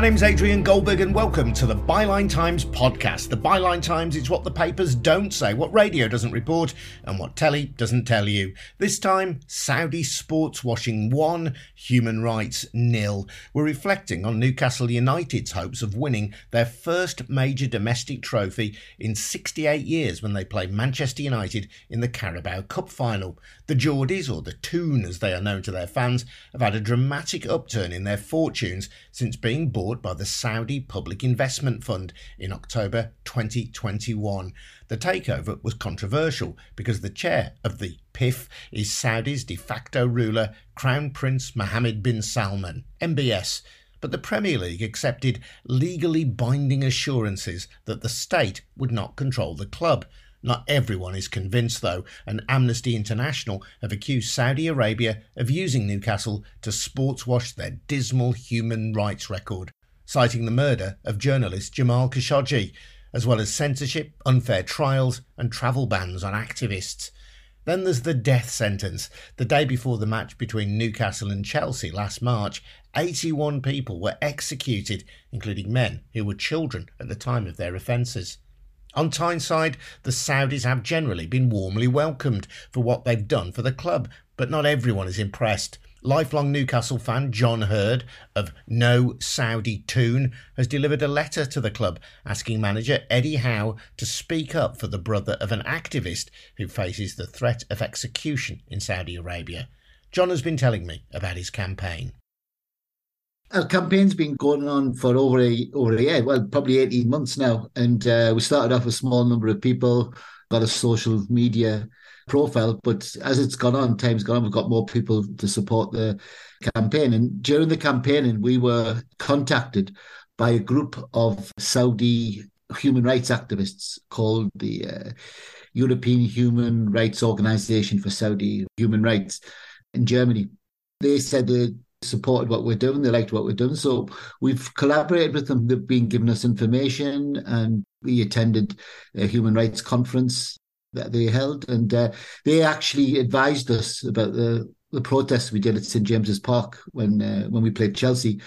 My name's Adrian Goldberg, and welcome to the Byline Times podcast. The Byline Times is what the papers don't say, what radio doesn't report, and what telly doesn't tell you. This time, Saudi sports washing one, human rights nil. We're reflecting on Newcastle United's hopes of winning their first major domestic trophy in 68 years when they play Manchester United in the Carabao Cup final. The Geordies, or the Toon as they are known to their fans, have had a dramatic upturn in their fortunes since being being by the Saudi Public Investment Fund in October 2021. The takeover was controversial because the chair of the PIF is Saudi's de facto ruler, Crown Prince Mohammed bin Salman, MBS but the Premier League accepted legally binding assurances that the state would not control the club. Not everyone is convinced, though, and Amnesty International have accused Saudi Arabia of using Newcastle to sportswash their dismal human rights record, citing the murder of journalist Jamal Khashoggi, as well as censorship, unfair trials, and travel bans on activists. Then there's the death sentence. The day before the match between Newcastle and Chelsea last March, 81 people were executed, including men who were children at the time of their offences. On Tyneside, the Saudis have generally been warmly welcomed for what they've done for the club, but not everyone is impressed. Lifelong Newcastle fan John Hurd of No Saudi Toon has delivered a letter to the club asking manager Eddie Howe to speak up for the brother of an activist who faces the threat of execution in Saudi Arabia. John has been telling me about his campaign. Our campaign's been going on for over a over a year, well, probably eighteen months now, and uh, we started off with a small number of people, got a social media profile, but as it's gone on, time's gone on, we've got more people to support the campaign. And during the campaigning, we were contacted by a group of Saudi human rights activists called the uh, European Human Rights Organization for Saudi Human Rights in Germany. They said that supported what we're doing. They liked what we're doing. So we've collaborated with them. They've been giving us information and we attended a human rights conference that they held. And uh, they actually advised us about the, the protests we did at St. James's Park when uh, when we played Chelsea.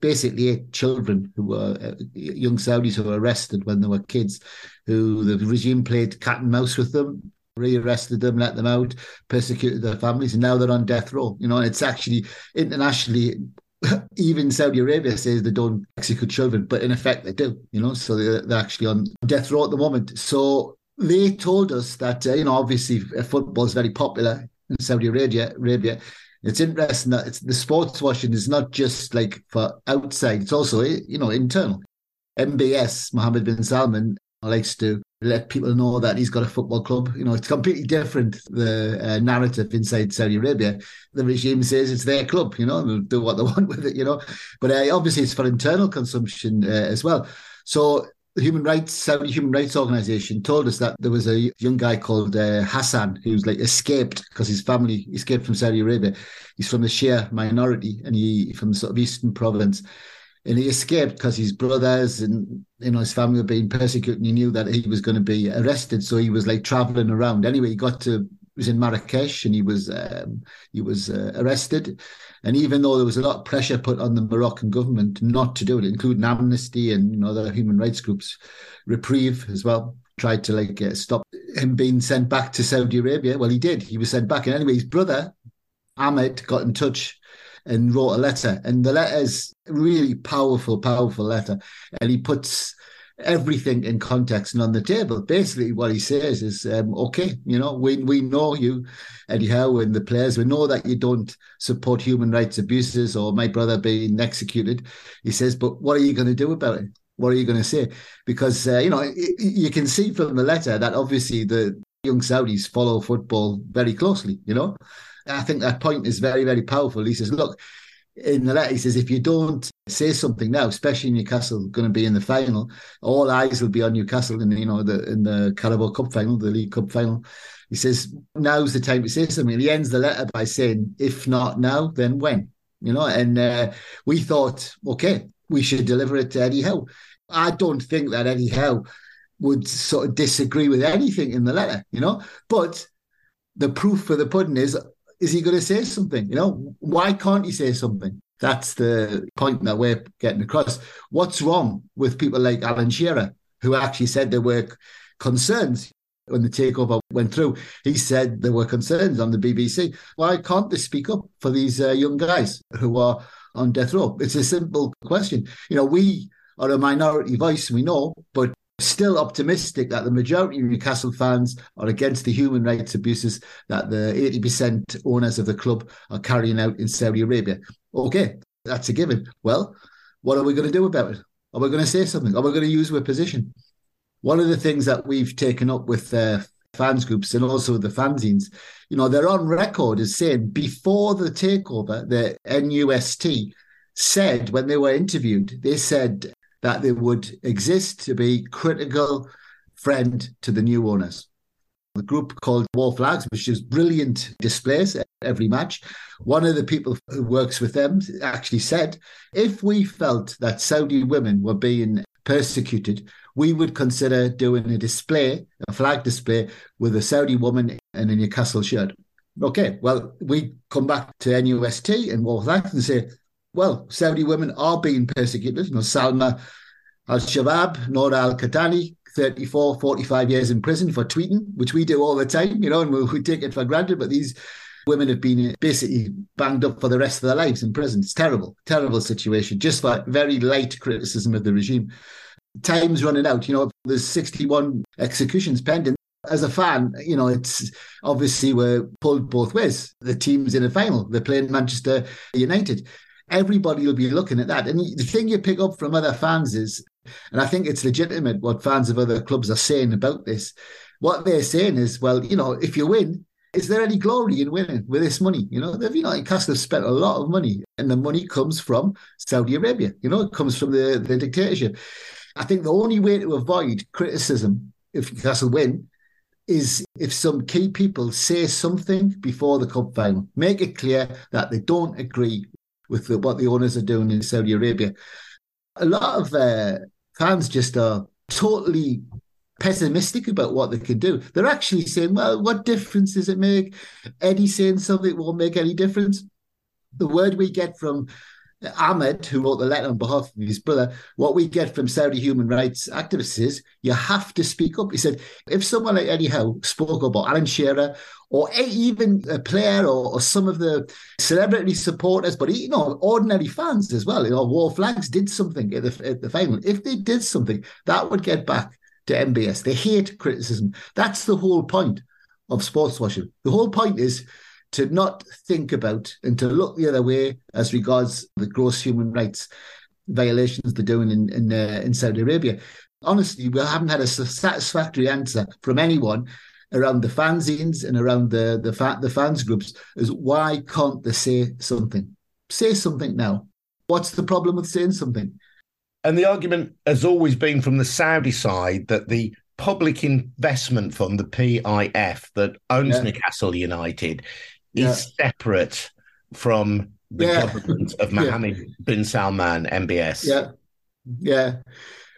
Basically, eight children who were uh, young Saudis who were arrested when they were kids, who the regime played cat and mouse with them rearrested them, let them out, persecuted their families, and now they're on death row. You know, it's actually internationally, even Saudi Arabia says they don't execute children, but in effect they do. You know, so they're, they're actually on death row at the moment. So they told us that uh, you know, obviously football is very popular in Saudi Arabia. Arabia. It's interesting that it's the sports washing is not just like for outside; it's also you know internal. MBS Mohammed bin Salman likes to let people know that he's got a football club. You know, it's completely different the uh, narrative inside Saudi Arabia. The regime says it's their club. You know, they'll do what they want with it. You know, but uh, obviously it's for internal consumption uh, as well. So the Human Rights Saudi Human Rights Organization told us that there was a young guy called uh, Hassan who's like escaped because his family escaped from Saudi Arabia. He's from the Shia minority and he from sort of eastern province. And he escaped because his brothers and you know his family were being persecuted and he knew that he was going to be arrested. So he was like traveling around. Anyway he got to was in Marrakesh and he was um, he was uh, arrested and even though there was a lot of pressure put on the Moroccan government not to do it including Amnesty and you know other human rights groups Reprieve as well tried to like uh, stop him being sent back to Saudi Arabia well he did he was sent back and anyway his brother Ahmed got in touch and wrote a letter. And the letter is really powerful, powerful letter. And he puts everything in context and on the table. Basically, what he says is, um, okay, you know, we we know you, Howe, and the players. We know that you don't support human rights abuses or my brother being executed. He says, but what are you going to do about it? What are you going to say? Because uh, you know, you can see from the letter that obviously the young Saudis follow football very closely. You know, I think that point is very, very powerful. He says, look, in the letter, he says, if you don't say something now, especially Newcastle going to be in the final, all eyes will be on Newcastle in you know the in the Carabao Cup final, the League Cup final. He says, now's the time to say something. he ends the letter by saying, if not now, then when? You know, and uh, we thought, okay, we should deliver it to Eddie Howe. I don't think that Eddie Howe would sort of disagree with anything in the letter, you know, but the proof for the pudding is is he going to say something? You know, why can't he say something? That's the point that we're getting across. What's wrong with people like Alan Shearer, who actually said there were concerns when the takeover went through? He said there were concerns on the BBC. Why can't they speak up for these uh, young guys who are on death row? It's a simple question. You know, we are a minority voice, we know, but still optimistic that the majority of Newcastle fans are against the human rights abuses that the 80% owners of the club are carrying out in Saudi Arabia. Okay, that's a given. Well, what are we going to do about it? Are we going to say something? Are we going to use our position? One of the things that we've taken up with uh, fans groups and also the fanzines, you know, they're on record as saying before the takeover, the NUST said when they were interviewed, they said that they would exist to be critical friend to the new owners. The group called Wor Flags, which is brilliant displays every match. One of the people who works with them actually said, if we felt that Saudi women were being persecuted, we would consider doing a display, a flag display with a Saudi woman in a Newcastle shirt. Okay, well, we come back to NUST and Wor Flags and say, well, Saudi women are being persecuted. You know, Salma al Shehab, Nora al Qahtani, 34, 45 years in prison for tweeting, which we do all the time, you know, and we, we take it for granted. But these women have been basically banged up for the rest of their lives in prison. It's terrible, terrible situation, just for very light criticism of the regime. Time's running out. You know, there's 61 executions pending. As a fan, you know, it's obviously we're pulled both ways. The team's in a final. They're playing Manchester United everybody will be looking at that. And the thing you pick up from other fans is, and I think it's legitimate what fans of other clubs are saying about this. What they're saying is, well, you know, if you win, is there any glory in winning with this money? You know, they've, you know, Newcastle have spent a lot of money, and the money comes from Saudi Arabia. You know, it comes from the, the dictatorship. I think the only way to avoid criticism if Newcastle win is if some key people say something before the cup final, make it clear that they don't agree with the, what the owners are doing in Saudi Arabia. A lot of uh, fans just are totally pessimistic about what they can do. They're actually saying, well, what difference does it make? Eddie saying something won't make any difference. The word we get from Ahmed, who wrote the letter on behalf of his brother, what we get from Saudi human rights activists is you have to speak up. He said, if someone like Howe spoke up, Alan Shearer, or even a player, or, or some of the celebrity supporters, but you know, ordinary fans as well, you know, Wor Flags did something at the, at the final. If they did something, that would get back to MBS. They hate criticism. That's the whole point of sports washing. The whole point is to not think about and to look the other way as regards the gross human rights violations they're doing in in, uh, in Saudi Arabia. Honestly, we haven't had a satisfactory answer from anyone around the fanzines and around the the, fa- the fans groups is why can't they say something? Say something now. What's the problem with saying something? And the argument has always been from the Saudi side that the public investment fund, the PIF, that owns yeah. Newcastle United, yeah. is separate from the yeah. government of Mohammed yeah. bin Salman, MBS. Yeah. Yeah.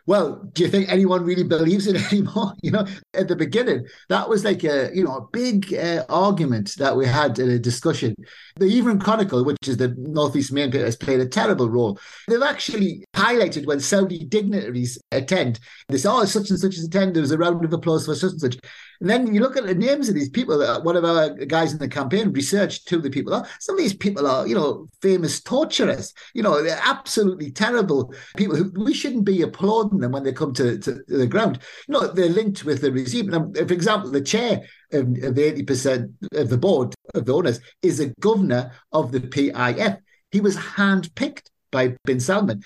Well, do you think anyone really believes it anymore? You know, at the beginning, that was like a you know a big uh, argument that we had in a discussion. The Evening Chronicle, which is the Northeast main paper, has played a terrible role. They've actually highlighted when Saudi dignitaries attend. They say, "Oh, such and such is attend." There was a round of applause for such and such. And then you look at the names of these people. One of our guys in the campaign researched who the people. Some of these people are, you know, famous torturers. You know, they're absolutely terrible people who we shouldn't be applauding them when they come to, to the ground. You know, they're linked with the regime. For example, the chair of, of the 80% of the board of the owners is a governor of the PIF. He was handpicked by bin Salman.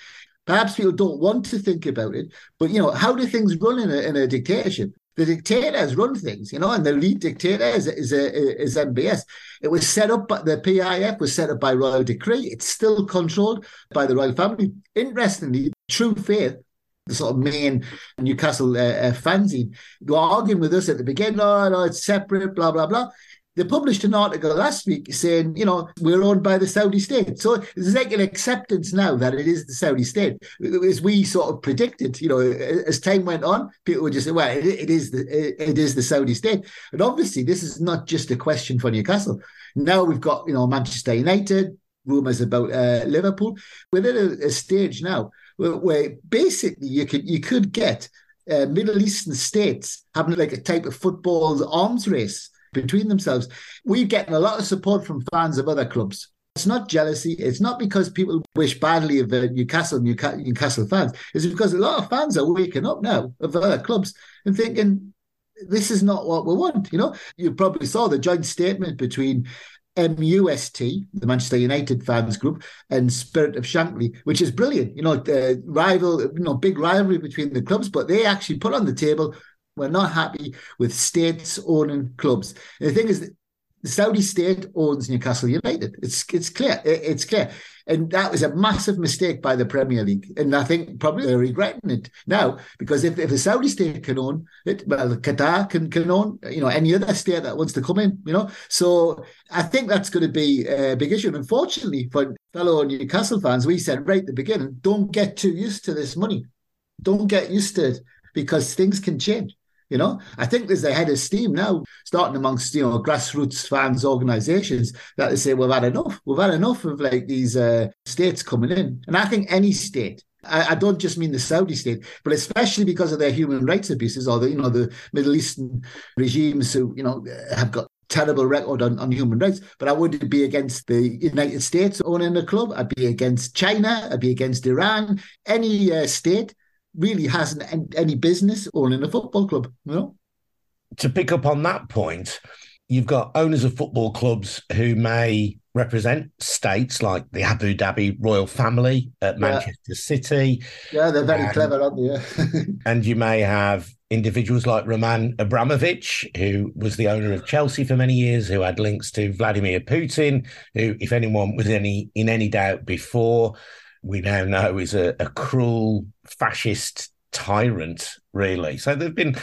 Perhaps people don't want to think about it, but you know, how do things run in a, in a dictatorship? The dictators run things, you know, and the lead dictator is, is, is MBS. It was set up, by the PIF was set up by royal decree. It's still controlled by the royal family. Interestingly, True Faith, the sort of main Newcastle uh, uh, fanzine, arguing with us at the beginning, oh, no, it's separate, blah, blah, blah. They published an article last week saying, you know, we're owned by the Saudi state. So there's like an acceptance now that it is the Saudi state. As we sort of predicted, you know, as time went on, people would just say, well, it, it is the it is the Saudi state. And obviously, this is not just a question for Newcastle. Now we've got, you know, Manchester United, rumours about uh, Liverpool. We're at a, a stage now where, where, basically you could you could get uh, Middle Eastern states having like a type of football arms race between themselves. We're getting a lot of support from fans of other clubs. It's not jealousy. It's not because people wish badly of uh, Newcastle, Newcastle, fans. It's because a lot of fans are waking up now of other clubs and thinking, this is not what we want. You know, you probably saw the joint statement between MUST, the Manchester United fans group, and Spirit of Shankly, which is brilliant. You know, the rival, you know, big rivalry between the clubs, but they actually put on the table we're not happy with states owning clubs. And the thing is, the Saudi state owns Newcastle United. It's it's clear. It's clear. And that was a massive mistake by the Premier League. And I think probably they're regretting it now because if, if the Saudi state can own it, well, Qatar can, can own, you know, any other state that wants to come in, you know. So I think that's going to be a big issue. And unfortunately for fellow Newcastle fans, we said right at the beginning, don't get too used to this money. Don't get used to it because things can change. You know, I think there's a head of steam now starting amongst you know grassroots fans organisations that they say we've had enough. We've had enough of like these uh, states coming in, and I think any state. I, I, don't just mean the Saudi state, but especially because of their human rights abuses or the you know the Middle Eastern regimes who you know have got terrible record on, on human rights, but I wouldn't be against the United States owning the club. I'd be against China. I'd be against Iran. Any uh, state really hasn't any business owning a football club. You know? To pick up on that point, you've got owners of football clubs who may represent states like the Abu Dhabi royal family at Manchester yeah. City. Yeah, they're very and, clever, aren't they? and you may have individuals like Roman Abramovich, who was the owner of Chelsea for many years, who had links to Vladimir Putin, who, if anyone was any in any doubt before, we now know is a, a cruel fascist tyrant, really. So there have been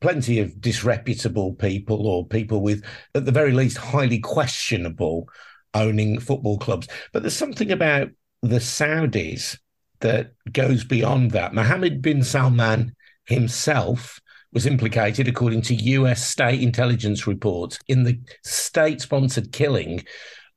plenty of disreputable people or people with, at the very least, highly questionable owning football clubs. But there's something about the Saudis that goes beyond that. Mohammed bin Salman himself was implicated, according to US state intelligence reports, in the state sponsored killing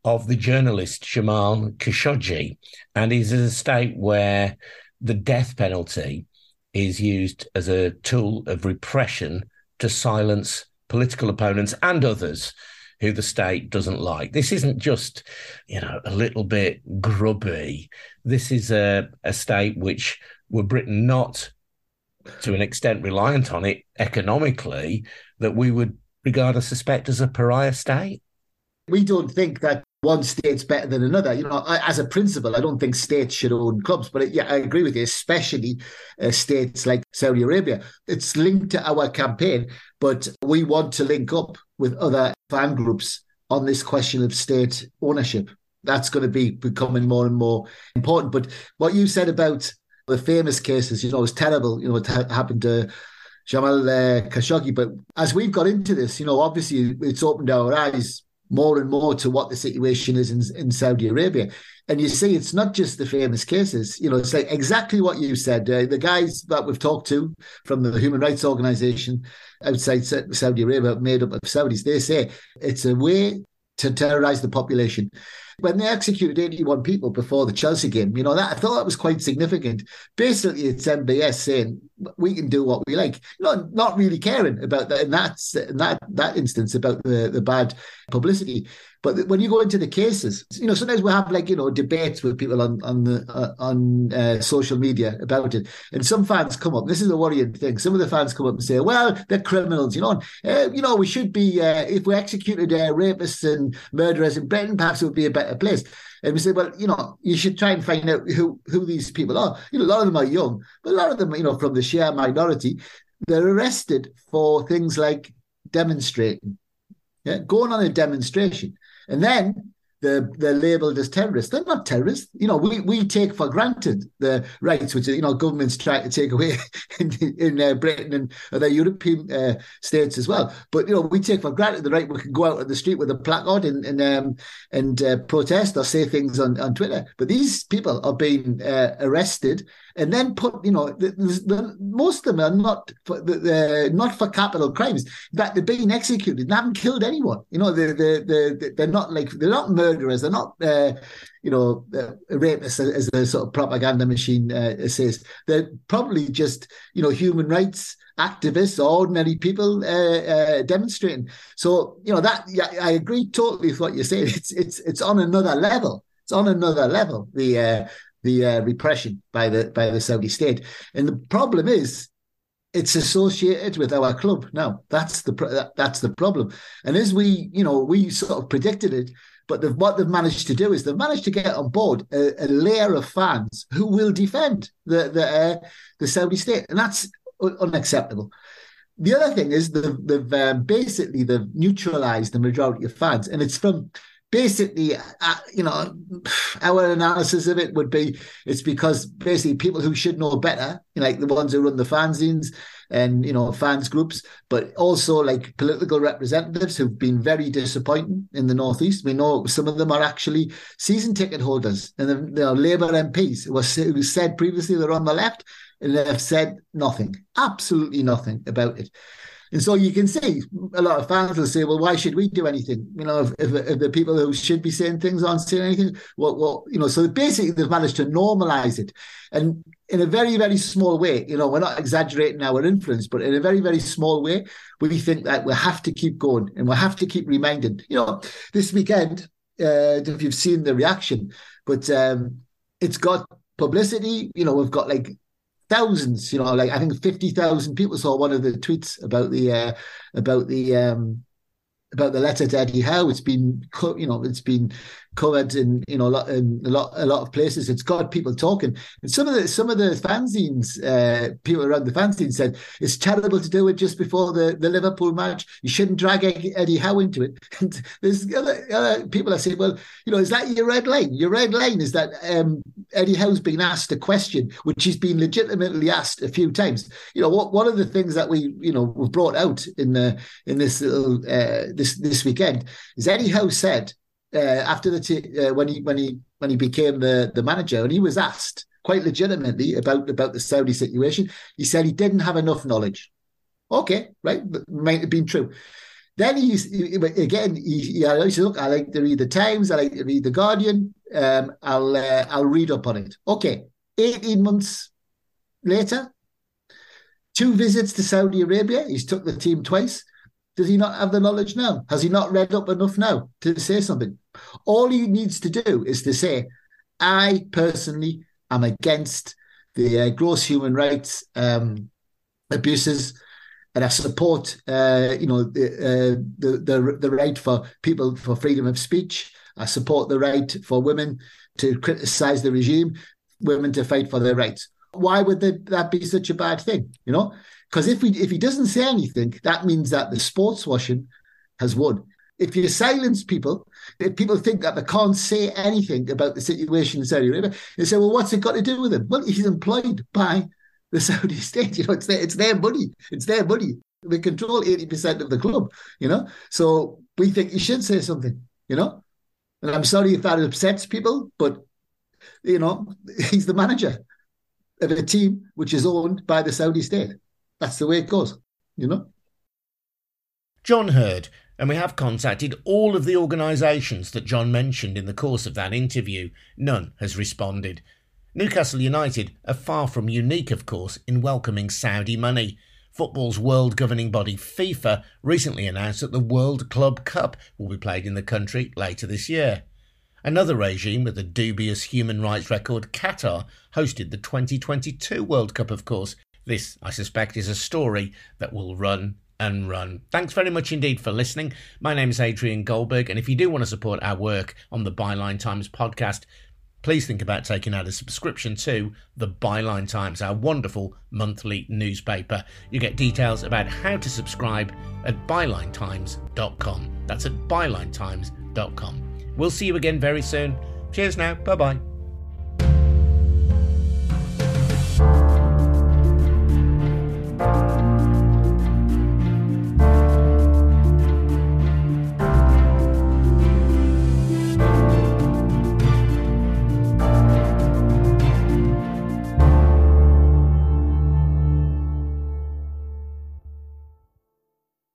of the journalist Jamal Khashoggi. And is a state where the death penalty is used as a tool of repression to silence political opponents and others who the state doesn't like. This isn't just, you know, a little bit grubby. This is a, a state which were Britain not to an extent reliant on it economically, that we would regard or suspect as a pariah state. We don't think that one state's better than another. You know, as a principle, I don't think states should own clubs, but yeah, I agree with you, especially uh, states like Saudi Arabia. It's linked to our campaign, but we want to link up with other fan groups on this question of state ownership. That's going to be becoming more and more important. But what you said about the famous cases, you know, it's terrible. You know, ha- happened to Jamal uh, Khashoggi. But as we've got into this, you know, obviously it's opened our eyes more and more to what the situation is in, in Saudi Arabia. And you see, it's not just the famous cases. You know, it's like exactly what you said. Uh, the guys that we've talked to from the human rights organization outside Saudi Arabia, made up of Saudis, they say it's a way to terrorize the population when they executed 81 people before the Chelsea game, you know, that I thought that was quite significant. Basically, it's MBS saying we can do what we like, know, not really caring about that in that in that that instance about the the bad publicity. But when you go into the cases, you know, sometimes we have like you know debates with people on on the uh, on uh, social media about it, and some fans come up. This is a worrying thing. Some of the fans come up and say, "Well, they're criminals," you know. Uh, you know, we should be uh, if we executed uh, rapists and murderers in Britain, perhaps it would be a better place. And we say, well, you know, you should try and find out who who these people are. You know, a lot of them are young, but a lot of them, you know, from the Shia minority, they're arrested for things like demonstrating, yeah, going on a demonstration. And then they're, they're labeled as terrorists. They're not terrorists. You know, we, we take for granted the rights which, you know, governments try to take away in, in uh, Britain and other European uh, states as well. But, you know, we take for granted the right we can go out on the street with a placard and and, um, and uh, protest or say things on, on Twitter. But these people are being uh, arrested and then put, you know, the, the, most of them are not for, the, not for capital crimes. That they're being executed. They haven't killed anyone. You know, they're, they're, they're, not like, they're not murderers. They're not, uh, you know, uh, rapists as the sort of propaganda machine uh, says. They're probably just, you know, human rights activists, ordinary people uh, uh, demonstrating. So, you know, that yeah, I agree totally with what you're saying. It's it's it's on another level. It's on another level. The uh, the uh, repression by the by the Saudi state, and the problem is it's associated with our club now. That's the that's the problem. And as we, you know, we sort of predicted it, but what they've managed to do is they've managed to get on board a, a layer of fans who will defend the the uh, the Saudi state, and that's unacceptable. The other thing is they've, they've um, basically they've neutralised the majority of fans, and it's from basically, uh, you know, our analysis of it would be it's because basically people who should know better, like the ones who run the fanzines and you know fans groups, but also like political representatives who've been very disappointing in the northeast. We know some of them are actually season ticket holders, and they are Labour MPs who, who said previously they're on the left and they've said nothing, absolutely nothing about it. And so you can see a lot of fans will say, well, why should we do anything? You know, if, if, if the people who should be saying things aren't saying anything, well, well, you know, so basically they've managed to normalize it. And in a very, very small way, you know, we're not exaggerating our influence, but in a very, very small way, we think that we have to keep going and we have to keep reminding. You know, this weekend, uh, if you've seen the reaction, but um, it's got publicity. You know, we've got like thousands, you know, like I think 50,000 people saw one of the tweets about the, uh, about the, um, about the letter to Eddie Howe. It's been, you know, it's been covered in you know a lot in a lot a lot of places. It's got people talking. And some of the some of the fanzines, uh, people around the fanzine said it's terrible to do it just before the, the Liverpool match. You shouldn't drag Eddie Howe into it. And there's other, other people are saying, well, you know, is that your red line? Your red line is that um, Eddie Howe's been asked a question which he's been legitimately asked a few times. You know, what one of the things that we you know we brought out in the in this little uh, this this weekend is Eddie Howe said uh, after the t- uh, when he when he when he became the the manager, and he was asked quite legitimately about about the Saudi situation. He said he didn't have enough knowledge. Okay, right, might have been true. Then he's he, again. He, he I said, look, I like to read the Times. I like to read the Guardian. Um, I'll uh, I'll read up on it. Okay, eighteen months later, two visits to Saudi Arabia. He's took the team twice. Does he not have the knowledge now? Has he not read up enough now to say something? All he needs to do is to say, I personally am against the uh, gross human rights um, abuses, and I support, uh, you know, the, uh, the, the the right for people for freedom of speech. I support the right for women to criticize the regime, women to fight for their rights. Why would that be such a bad thing? You know, because if we if he doesn't say anything, that means that the sports washing has won. If you silence people, if people think that they can't say anything about the situation in Saudi Arabia, they say, well, what's it got to do with him? Well, he's employed by the Saudi state. You know, it's their, it's their money. It's their money. They control 80% of the club, you know? So we think he should say something, you know? And I'm sorry if that upsets people, but, you know, he's the manager of a team which is owned by the Saudi state that's the way it goes, you know? John Hurd, and we have contacted all of the organisations that John mentioned in the course of that interview. None has responded. Newcastle United are far from unique, of course, in welcoming Saudi money. Football's world governing body, FIFA, recently announced that the World Club Cup will be played in the country later this year. Another regime with a dubious human rights record, Qatar, hosted the 2022 World Cup, of course, this, I suspect, is a story that will run and run. Thanks very much indeed for listening. My name is Adrian Goldberg, and if you do want to support our work on the Byline Times podcast, please think about taking out a subscription to the Byline Times, our wonderful monthly newspaper. You get details about how to subscribe at bylinetimes.com. That's at bylinetimes.com. We'll see you again very soon. Cheers now. Bye bye.